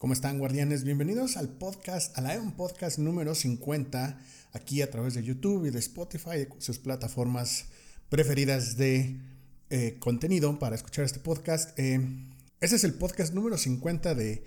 ¿Cómo están, guardianes? Bienvenidos al podcast, a la EON Podcast número 50, aquí a través de YouTube y de Spotify, sus plataformas preferidas de eh, contenido para escuchar este podcast. Eh, este es el podcast número 50 de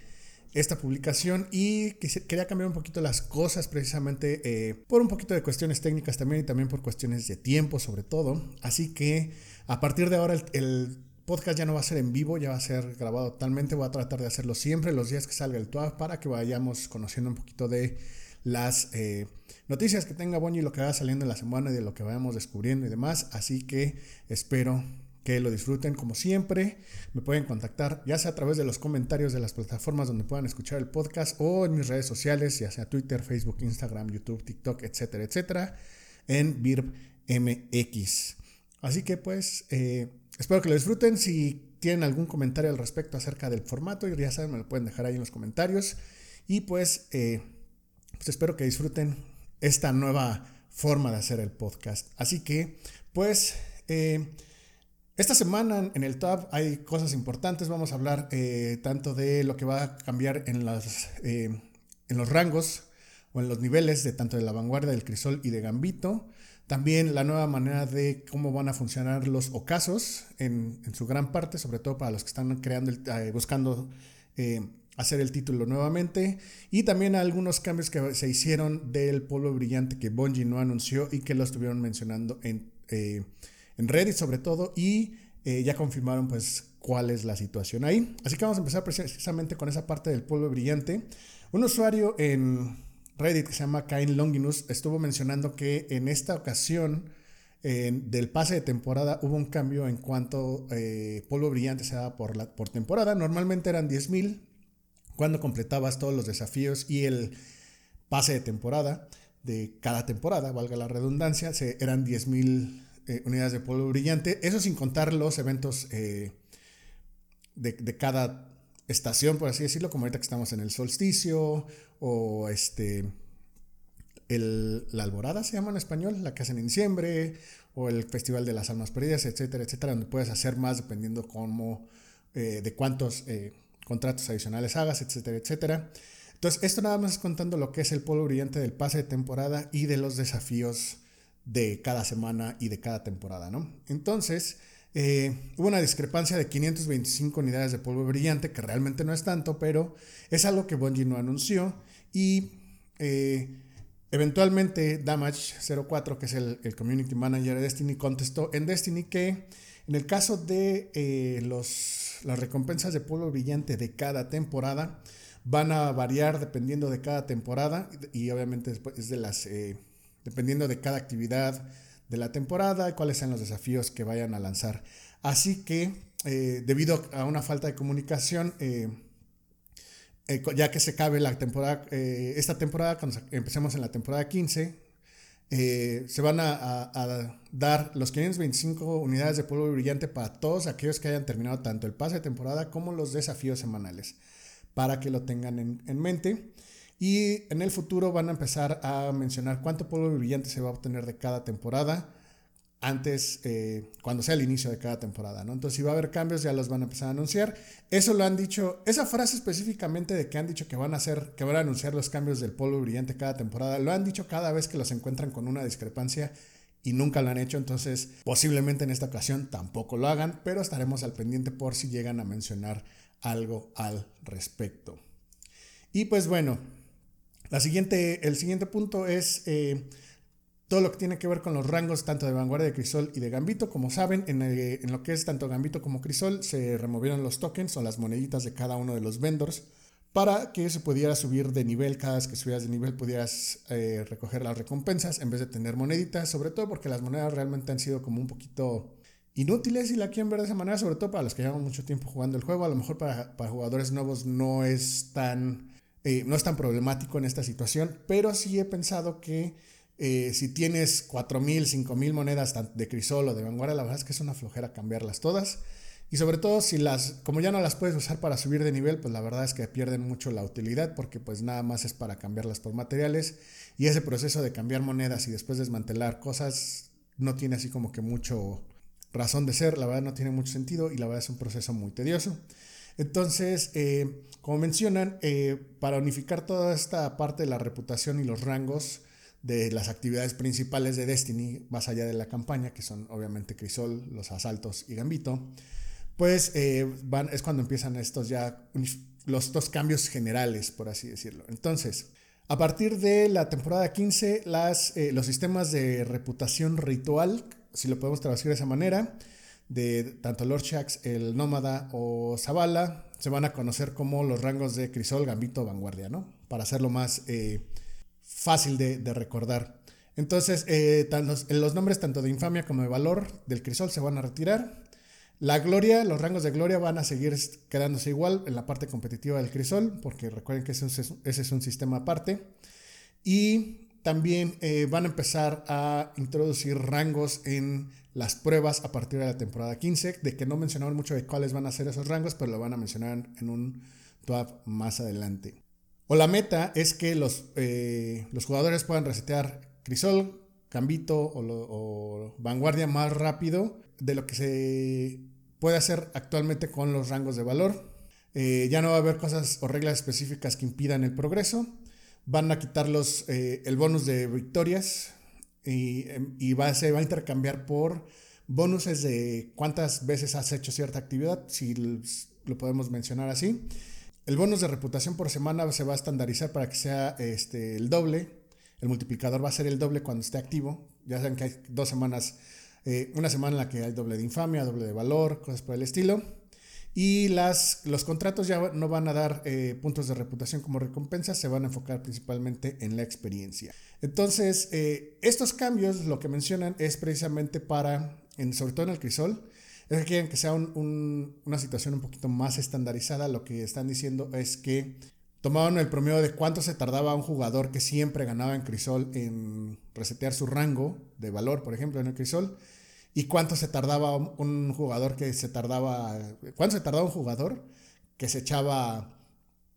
esta publicación y quería cambiar un poquito las cosas precisamente eh, por un poquito de cuestiones técnicas también y también por cuestiones de tiempo sobre todo. Así que a partir de ahora el podcast ya no va a ser en vivo, ya va a ser grabado totalmente. Voy a tratar de hacerlo siempre los días que salga el TUAV para que vayamos conociendo un poquito de las eh, noticias que tenga Bonnie, lo que vaya saliendo en la semana y de lo que vayamos descubriendo y demás. Así que espero que lo disfruten como siempre. Me pueden contactar ya sea a través de los comentarios de las plataformas donde puedan escuchar el podcast o en mis redes sociales, ya sea Twitter, Facebook, Instagram, YouTube, TikTok, etcétera, etcétera, en VIRBMX. Así que pues... Eh, Espero que lo disfruten. Si tienen algún comentario al respecto acerca del formato, ya saben, me lo pueden dejar ahí en los comentarios. Y pues, eh, pues espero que disfruten esta nueva forma de hacer el podcast. Así que, pues, eh, esta semana en el Tab hay cosas importantes. Vamos a hablar eh, tanto de lo que va a cambiar en, las, en los rangos o en los niveles de tanto de la vanguardia del crisol y de gambito. También la nueva manera de cómo van a funcionar los ocasos en, en su gran parte, sobre todo para los que están creando, eh, buscando eh, hacer el título nuevamente. Y también algunos cambios que se hicieron del polvo brillante que Bungie no anunció y que lo estuvieron mencionando en, eh, en Reddit sobre todo. Y ya confirmaron pues cuál es la situación ahí. Así que vamos a empezar precisamente con esa parte del polvo brillante. Un usuario en Reddit que se llama Cain Longinus estuvo mencionando que en esta ocasión del pase de temporada hubo un cambio en cuanto eh, polvo brillante se daba por temporada. Normalmente eran 10.000 cuando completabas todos los desafíos y el pase de temporada de cada temporada, valga la redundancia, se, eran 10.000 eh, unidades de polvo brillante. Eso sin contar los eventos eh, de, de cada estación, por así decirlo, como ahorita que estamos en el solsticio o este el, la alborada se llama en español, la que hacen en diciembre, o el Festival de las Almas Perdidas, etcétera, etcétera, donde puedes hacer más dependiendo cómo, eh, de cuántos eh, contratos adicionales hagas, etcétera, etcétera. Entonces, esto nada más es contando lo que es el polo brillante del pase de temporada y de los desafíos de cada semana y de cada temporada, ¿no? Entonces, eh, hubo una discrepancia de 525 unidades de polvo brillante, que realmente no es tanto, pero es algo que Bungie no anunció. Y eh, eventualmente Damage04, que es el, community manager de Destiny, contestó en Destiny que en el caso de eh, los, las recompensas de polvo brillante de cada temporada, van a variar dependiendo de cada temporada y obviamente después de las, dependiendo de cada actividad de la temporada y cuáles sean los desafíos que vayan a lanzar. Así que, eh, debido a una falta de comunicación, eh, eh, ya que se cabe la temporada, esta temporada, cuando empecemos en la temporada 15, se van a, a, dar los 525 unidades de polvo brillante para todos aquellos que hayan terminado tanto el pase de temporada como los desafíos semanales, para que lo tengan en, en mente. Y en el futuro van a empezar a mencionar cuánto polvo brillante se va a obtener de cada temporada antes, eh, cuando sea el inicio de cada temporada. Entonces, si va a haber cambios, ya los van a empezar a anunciar. Eso lo han dicho, esa frase específicamente de que han dicho que van a hacer, que van a anunciar los cambios del polvo brillante cada temporada, lo han dicho cada vez que los encuentran con una discrepancia y nunca lo han hecho, entonces posiblemente en esta ocasión tampoco lo hagan, pero estaremos al pendiente por si llegan a mencionar algo al respecto. Y pues bueno, la siguiente, el siguiente punto es eh, todo lo que tiene que ver con los rangos tanto de vanguardia de Crisol y de Gambito. Como saben, en, en, lo que es tanto Gambito como Crisol se removieron los tokens o las moneditas de cada uno de los vendors para que se pudiera subir de nivel. Cada vez que subieras de nivel pudieras eh, recoger las recompensas en vez de tener moneditas, sobre todo porque las monedas realmente han sido como un poquito inútiles y la quieren ver de esa manera, sobre todo para los que llevan mucho tiempo jugando el juego. A lo mejor para, para jugadores nuevos no es tan eh, no es tan problemático en esta situación, pero sí he pensado que eh, si tienes 4.000, 5.000 monedas de crisol o de vanguardia, la verdad es que es una flojera cambiarlas todas. Y sobre todo si las, como ya no las puedes usar para subir de nivel, pues la verdad es que pierden mucho la utilidad porque pues nada más es para cambiarlas por materiales. Y ese proceso de cambiar monedas y después desmantelar cosas no tiene así como que mucho razón de ser, la verdad no tiene mucho sentido y la verdad es un proceso muy tedioso. Entonces, eh, como mencionan, eh, para unificar toda esta parte de la reputación y los rangos de las actividades principales de Destiny, más allá de la campaña, que son obviamente Crisol, los asaltos y Gambito, pues eh, van, es cuando empiezan estos ya los dos cambios generales, por así decirlo. Entonces, a partir de la temporada 15, las, los sistemas de reputación ritual, si lo podemos traducir de esa manera, de tanto Lord Shax, el Nómada o Zavala, se van a conocer como los rangos de Crisol, Gambito, Vanguardia, ¿no? Para hacerlo más eh, fácil de, recordar. Entonces, eh, los, los, nombres tanto de Infamia como de Valor del Crisol se van a retirar. La Gloria, los rangos de Gloria van a seguir quedándose igual en la parte competitiva del Crisol, porque recuerden que ese es un, sistema aparte. Y también eh, van a empezar a introducir rangos en las pruebas a partir de la temporada 15, de que no mencionaron mucho de cuáles van a ser esos rangos, pero lo van a mencionar en un TWAP más adelante. O la meta es que los, eh, los jugadores puedan resetear Crisol, Cambito o, Vanguardia más rápido de lo que se puede hacer actualmente con los rangos de valor. Eh, ya no va a haber cosas o reglas específicas que impidan el progreso. Van a quitar los, eh, el bonus de victorias y, em, y va, se va a intercambiar por bonuses de cuántas veces has hecho cierta actividad, si lo podemos mencionar así. El bonus de reputación por semana se va a estandarizar para que sea este, el doble. El multiplicador va a ser el doble cuando esté activo. Ya saben que hay dos semanas, eh, una semana en la que hay doble de infamia, doble de valor, cosas por el estilo. Y las, los contratos ya no van a dar eh, puntos de reputación como recompensa, se van a enfocar principalmente en la experiencia. Entonces, eh, estos cambios, lo que mencionan, es precisamente para, en, sobre todo en el crisol, es que quieren que sea una situación un poquito más estandarizada. Lo que están diciendo es que tomaban el promedio de cuánto se tardaba un jugador que siempre ganaba en crisol en resetear su rango de valor, por ejemplo, en el crisol y cuánto se tardaba un jugador que se tardaba, cuánto se tardaba un jugador que se echaba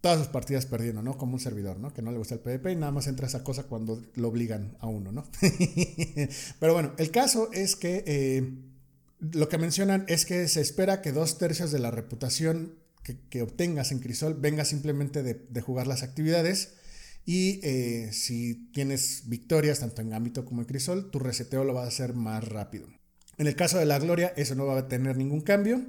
todas sus partidas perdiendo, ¿no? Como un servidor, ¿no? Que no le gusta el PvP y nada más entra esa cosa cuando lo obligan a uno, ¿no? Pero bueno, el caso es que eh, lo que mencionan es que se espera que dos tercios de la reputación que, obtengas en Crisol venga simplemente de, jugar las actividades. Y eh, si tienes victorias tanto en Gambito como en Crisol, tu reseteo lo va a hacer más rápido. En el caso de la Gloria, eso no va a tener ningún cambio,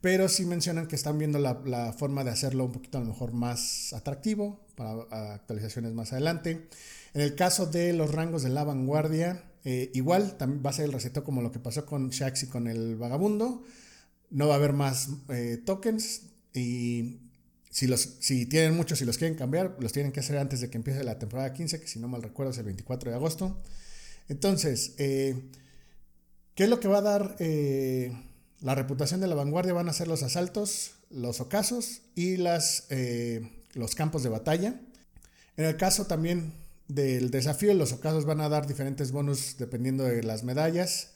pero sí mencionan que están viendo la, forma de hacerlo un poquito a lo mejor más atractivo para actualizaciones más adelante. En el caso de los rangos de la vanguardia, eh, igual también va a ser el reseteo como lo que pasó con Shax y con el vagabundo. No va a haber más eh, tokens y si, si tienen muchos y los quieren cambiar, los tienen que hacer antes de que empiece la temporada 15, que si no mal recuerdo es el 24 de agosto. Entonces, eh, ¿Qué es lo que va a dar la reputación de la vanguardia? Van a ser los asaltos, los ocasos y las, los campos de batalla. En el caso también del desafío, los ocasos van a dar diferentes bonus dependiendo de las medallas,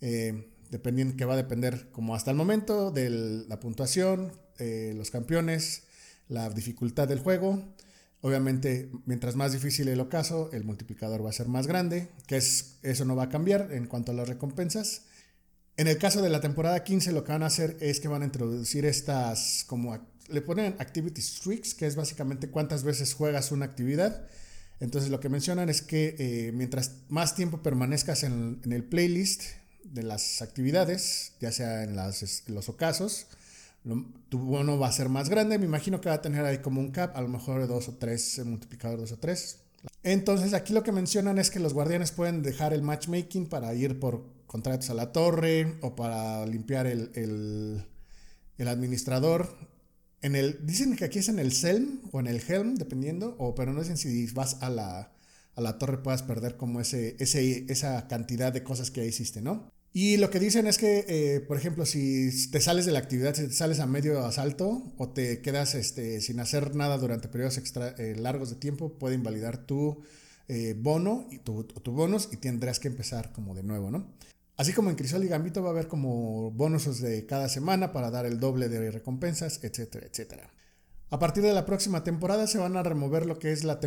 eh, dependiendo, que va a depender como hasta el momento de la puntuación, los campeones, la dificultad del juego. Obviamente, mientras más difícil el ocaso, el multiplicador va a ser más grande, que es, eso no va a cambiar en cuanto a las recompensas. En el caso de la temporada 15, lo que van a hacer es que van a introducir estas, como le ponen activity streaks, que es básicamente cuántas veces juegas una actividad. Entonces, lo que mencionan es que eh, mientras más tiempo permanezcas en, el playlist de las actividades, ya sea en, los ocasos, tu bono va a ser más grande. Me imagino que va a tener ahí como un cap, a lo mejor de dos o tres, multiplicador dos o tres. Entonces aquí lo que mencionan es que los guardianes pueden dejar el matchmaking para ir por contratos a la torre o para limpiar el, administrador. En el, dicen que aquí es en el Selm o en el Helm, dependiendo, o, pero no dicen si vas a la, a la torre puedas perder como ese, ese, esa cantidad de cosas que hiciste, ¿no? Y lo que dicen es que, eh, por ejemplo, si te sales de la actividad, si te sales a medio asalto o te quedas este, sin hacer nada durante periodos extra, eh, largos de tiempo, puede invalidar tu eh, bono y tu, tu, bonus y tendrás que empezar como de nuevo, ¿no? Así como en Crisol y Gambito va a haber como bonusos de cada semana para dar el doble de recompensas, etcétera, etcétera. A partir de la próxima temporada se van a remover lo que es la,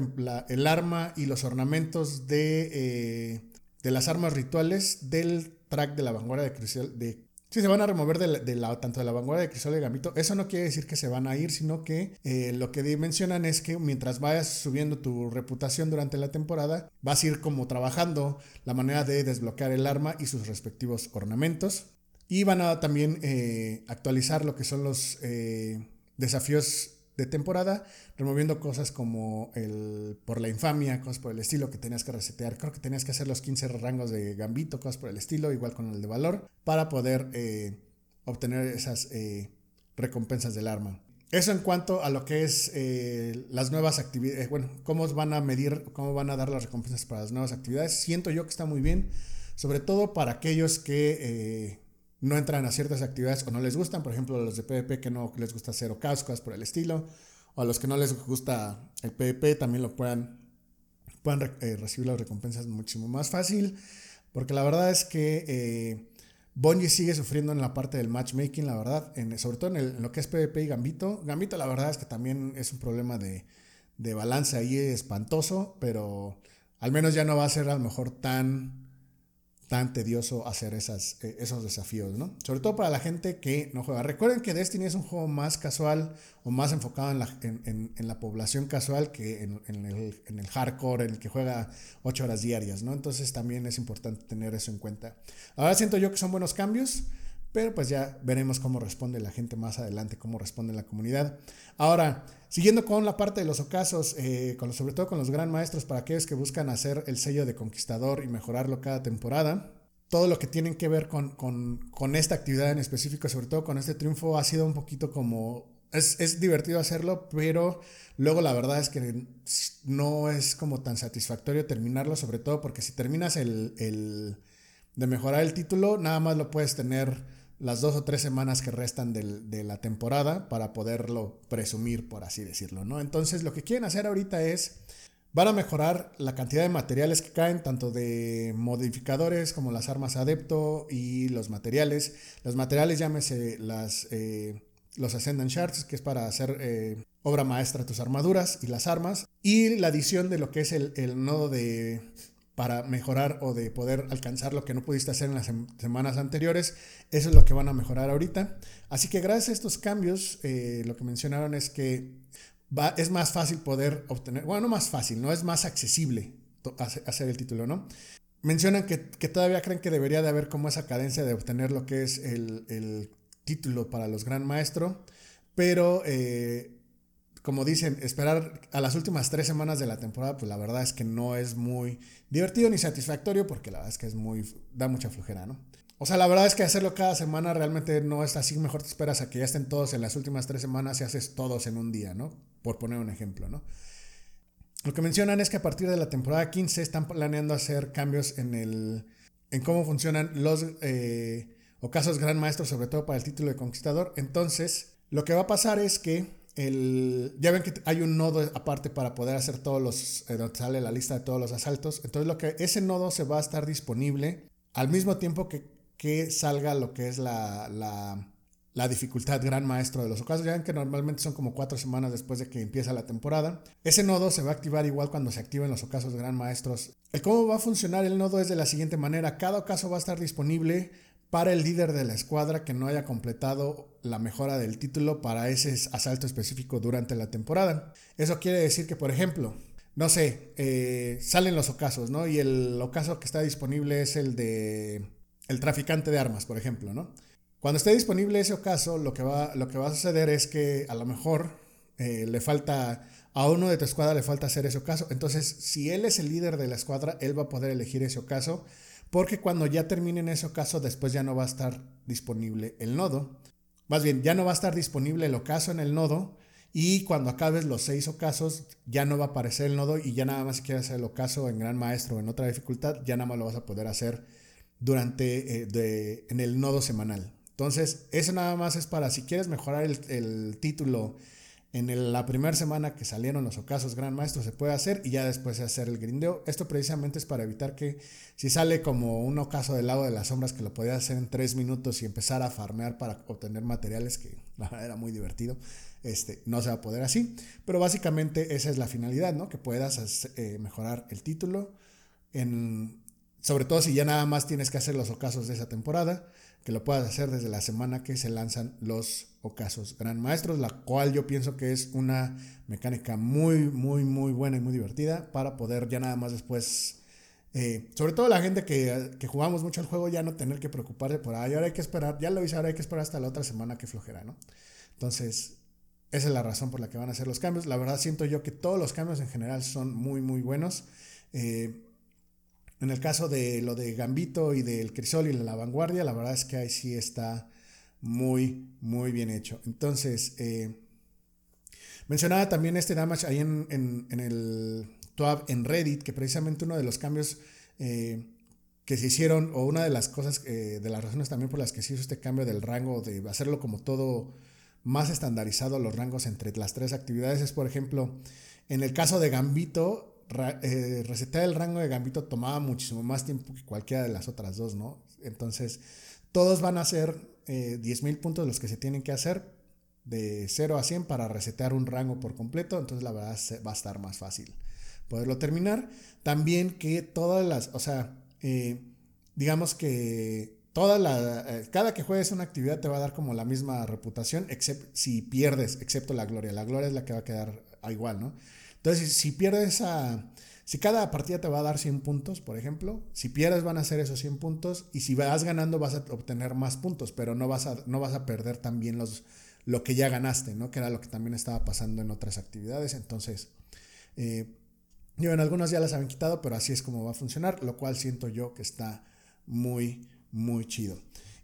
el arma y los ornamentos de, de las armas rituales del track de la vanguardia de Crisol, de Sí, se van a remover de la, tanto de la vanguardia de Crisol y Gambito. Eso no quiere decir que se van a ir, sino que eh, lo que mencionan es que mientras vayas subiendo tu reputación durante la temporada, vas a ir como trabajando la manera de desbloquear el arma y sus respectivos ornamentos. Y van a también eh, actualizar lo que son los eh, desafíos de temporada, removiendo cosas como el por la infamia, cosas por el estilo que tenías que resetear. Creo que tenías que hacer los 15 rangos de gambito, cosas por el estilo, igual con el de valor, para poder eh, obtener esas eh, recompensas del arma. Eso en cuanto a lo que es eh, las nuevas actividades, bueno, cómo van a medir, cómo van a dar las recompensas para las nuevas actividades. Siento yo que está muy bien, sobre todo para aquellos que no entran a ciertas actividades o no les gustan, por ejemplo, los de PvP que no les gusta hacer o cosas por el estilo, o a los que no les gusta el PvP también lo puedan, puedan eh, recibir las recompensas muchísimo más fácil, porque la verdad es que eh, sigue sufriendo en la parte del matchmaking, la verdad, en, sobre todo en, lo que es PvP y Gambito. Gambito la verdad es que también es un problema de, de balance ahí espantoso, pero al menos ya no va a ser a lo mejor tan tan tedioso hacer esas, eh, esos desafíos, ¿no? Sobre todo para la gente que no juega. Recuerden que Destiny es un juego más casual o más enfocado en la, en, en, la población casual que en, el, en, el, hardcore, en el que juega 8 horas diarias, ¿no? Entonces también es importante tener eso en cuenta. Ahora siento yo que son buenos cambios. Pero pues ya veremos cómo responde la gente más adelante, cómo responde la comunidad. Ahora, siguiendo con la parte de los ocasos, eh, con, sobre todo con los gran maestros, para aquellos que buscan hacer el sello de conquistador y mejorarlo cada temporada, todo lo que tienen que ver con, con, esta actividad en específico, sobre todo con este triunfo, ha sido un poquito como... Es, es, divertido hacerlo, pero luego la verdad es que no es como tan satisfactorio terminarlo, sobre todo porque si terminas el, el de mejorar el título, nada más lo puedes tener las dos o tres semanas que restan de la temporada para poderlo presumir, por así decirlo, ¿no? Entonces lo que quieren hacer ahorita es, van a mejorar la cantidad de materiales que caen, tanto de modificadores como las armas adepto y los materiales. Los materiales llámese las, eh, los Ascendant Shards, que es para hacer eh, obra maestra tus armaduras y las armas, y la adición de lo que es el, el nodo de para mejorar o de poder alcanzar lo que no pudiste hacer en las semanas anteriores. Eso es lo que van a mejorar ahorita. Así que gracias a estos cambios, eh, lo que mencionaron es que es más fácil poder obtener, bueno, no más fácil, no es más accesible hacer el título, ¿no? Mencionan que, todavía creen que debería de haber como esa cadencia de obtener lo que es el, título para los Gran Maestro, pero eh, como dicen, esperar a las últimas tres semanas de la temporada, pues la verdad es que no es muy divertido ni satisfactorio porque la verdad es que es muy, da mucha flojera, ¿no? O sea, la verdad es que hacerlo cada semana realmente no es así, mejor te esperas a que ya estén todos en las últimas tres semanas y haces todos en un día, ¿no? Por poner un ejemplo, ¿no? Lo que mencionan es que a partir de la temporada 15 están planeando hacer cambios en el en cómo funcionan los eh, ocasos gran maestros, sobre todo para el título de conquistador. Entonces, lo que va a pasar es que ya ven que hay un nodo aparte para poder hacer todos los, eh, donde sale la lista de todos los asaltos. Entonces lo que ese nodo se va a estar disponible al mismo tiempo que, que salga lo que es la, la, la, dificultad gran maestro de los ocasos. Ya ven que normalmente son como cuatro semanas después de que empieza la temporada. Ese nodo se va a activar igual cuando se activen los ocasos gran maestros. El cómo va a funcionar el nodo es de la siguiente manera. Cada ocaso va a estar disponible para el líder de la escuadra que no haya completado la mejora del título para ese asalto específico durante la temporada. Eso quiere decir que, por ejemplo, no sé, eh, salen los ocasos, ¿no? Y el ocaso que está disponible es el de el traficante de armas, por ejemplo, ¿no? Cuando esté disponible ese ocaso, lo que va, a suceder es que a lo mejor eh, le falta a uno de tu escuadra le falta hacer ese ocaso. Entonces, si él es el líder de la escuadra, él va a poder elegir ese ocaso porque cuando ya termine en ese ocaso, después ya no va a estar disponible el nodo. Más bien, ya no va a estar disponible el ocaso en el nodo y cuando acabes los seis ocasos ya no va a aparecer el nodo y ya nada más si quieres hacer el ocaso en Gran Maestro o en otra dificultad, ya nada más lo vas a poder hacer durante eh, en el nodo semanal. Entonces, eso nada más es para si quieres mejorar el título en la primera semana que salieron los ocasos Gran Maestro se puede hacer y ya después hacer el grindeo. Esto precisamente es para evitar que si sale como un ocaso del lado de las sombras que lo podías hacer en tres minutos y empezar a farmear para obtener materiales, que la verdad era muy divertido, este, no se va a poder así. Pero básicamente esa es la finalidad, ¿no? Que puedas eh, mejorar el título, en, sobre todo si ya nada más tienes que hacer los ocasos de esa temporada que lo puedas hacer desde la semana que se lanzan los ocasos Gran Maestros, la cual yo pienso que es una mecánica muy, muy, muy buena y muy divertida para poder ya nada más después, eh, sobre todo la gente que, que, jugamos mucho el juego, ya no tener que preocuparse por, ahí ahora hay que esperar, ya lo hice, ahora hay que esperar hasta la otra semana que flojera, ¿no? Entonces, esa es la razón por la que van a hacer los cambios. La verdad siento yo que todos los cambios en general son muy, muy buenos. Eh, en el caso de lo de Gambito y del Crisol y la vanguardia, la verdad es que ahí sí está muy, muy bien hecho. Entonces, eh, mencionaba también este damage ahí en, el TWAB en Reddit, que precisamente uno de los cambios eh, que se hicieron, o una de las cosas, eh, de las razones también por las que se hizo este cambio del rango, de hacerlo como todo más estandarizado, los rangos entre las tres actividades, es por ejemplo, en el caso de Gambito, eh, resetear el rango de Gambito tomaba muchísimo más tiempo que cualquiera de las otras dos, ¿no? Entonces, todos van a ser eh, 10.000 puntos los que se tienen que hacer de 0 a 100 para resetear un rango por completo, entonces la verdad va a estar más fácil poderlo terminar. También que todas las, o sea, eh, digamos que toda la, eh, cada que juegues una actividad te va a dar como la misma reputación, excepto si pierdes, excepto la gloria. La gloria es la que va a quedar igual, ¿no? Entonces, si pierdes a... Si cada partida te va a dar 100 puntos, por ejemplo, si pierdes van a ser esos 100 puntos y si vas ganando vas a obtener más puntos, pero no vas a, no vas a perder también los, lo que ya ganaste, ¿no? Que era lo que también estaba pasando en otras actividades. Entonces, eh, yo en algunas ya las habían quitado, pero así es como va a funcionar, lo cual siento yo que está muy, muy chido.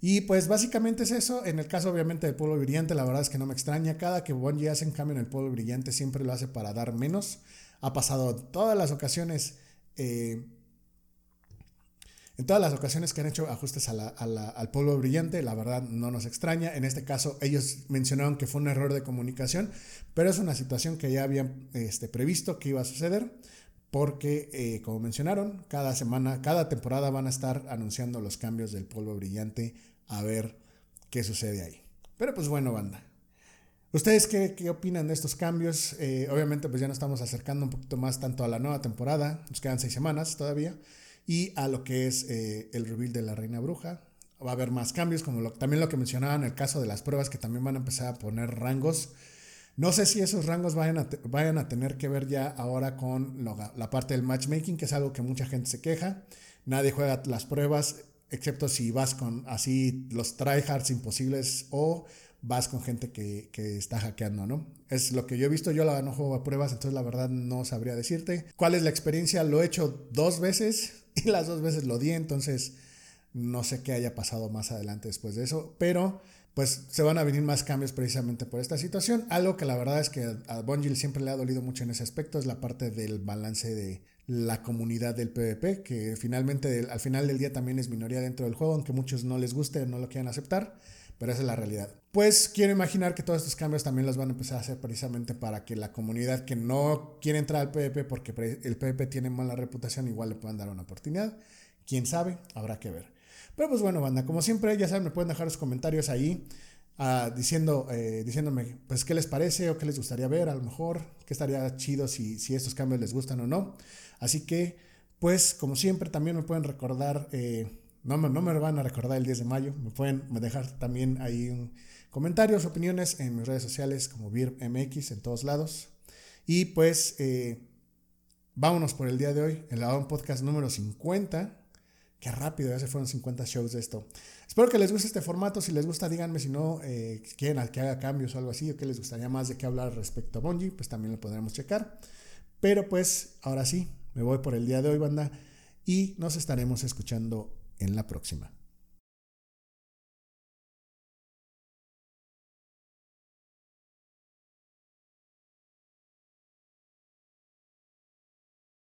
Y pues básicamente es eso. En el caso obviamente del polvo brillante, la verdad es que no me extraña. Cada que Bungie hace un cambio en el polvo brillante siempre lo hace para dar menos. Ha pasado todas las ocasiones. Eh, en todas las ocasiones que han hecho ajustes al polvo brillante, la verdad no nos extraña. En este caso, ellos mencionaron que fue un error de comunicación, pero es una situación que ya habían este, previsto que iba a suceder, porque, eh, como mencionaron, cada semana, cada temporada van a estar anunciando los cambios del polvo brillante a ver qué sucede ahí. Pero pues bueno, banda. ¿Ustedes qué, qué opinan de estos cambios? Eh, obviamente pues ya nos estamos acercando un poquito más tanto a la nueva temporada, nos quedan seis semanas todavía, y a lo que es eh, el reveal de la Reina Bruja. Va a haber más cambios, como también lo que mencionaba en el caso de las pruebas, que también van a empezar a poner rangos. No sé si esos rangos vayan a, vayan a tener que ver ya ahora con la parte del matchmaking, que es algo que mucha gente se queja. Nadie juega las pruebas excepto si vas con así los tryhards imposibles o vas con gente que, está hackeando, ¿no? Es lo que yo he visto, yo la, no juego a pruebas, entonces la verdad no sabría decirte. ¿Cuál es la experiencia? Lo he hecho dos veces y las dos veces lo di, entonces no sé qué haya pasado más adelante después de eso, pero pues se van a venir más cambios precisamente por esta situación. Algo que la verdad es que a Bungie siempre le ha dolido mucho en ese aspecto es la parte del balance de la comunidad del PvP, que finalmente al final del día también es minoría dentro del juego, aunque muchos no les guste no lo quieran aceptar, pero esa es la realidad. Pues quiero imaginar que todos estos cambios también los van a empezar a hacer precisamente para que la comunidad que no quiere entrar al PvP porque el PvP tiene mala reputación igual le puedan dar una oportunidad. Quién sabe, habrá que ver. Pero pues bueno, banda, como siempre, ya saben, me pueden dejar los comentarios ahí. Ah, diciendo, eh, diciéndome pues qué les parece o qué les gustaría ver a lo mejor, qué estaría chido si, si estos cambios les gustan o no. Así que, pues, como siempre, también me pueden recordar, eh, no, no me van a recordar el 10 de mayo, me pueden dejar también ahí comentarios, opiniones en mis redes sociales como VirMX en todos lados. Y pues, eh, vámonos por el día de hoy, el un Podcast número 50. Qué rápido, ya se fueron 50 shows de esto. Espero que les guste este formato. Si les gusta, díganme si no eh, quieren que haga cambios o algo así, o que les gustaría más de qué hablar respecto a Bungie, pues también lo podremos checar. Pero pues, ahora sí, me voy por el día de hoy, banda, y nos estaremos escuchando en la próxima.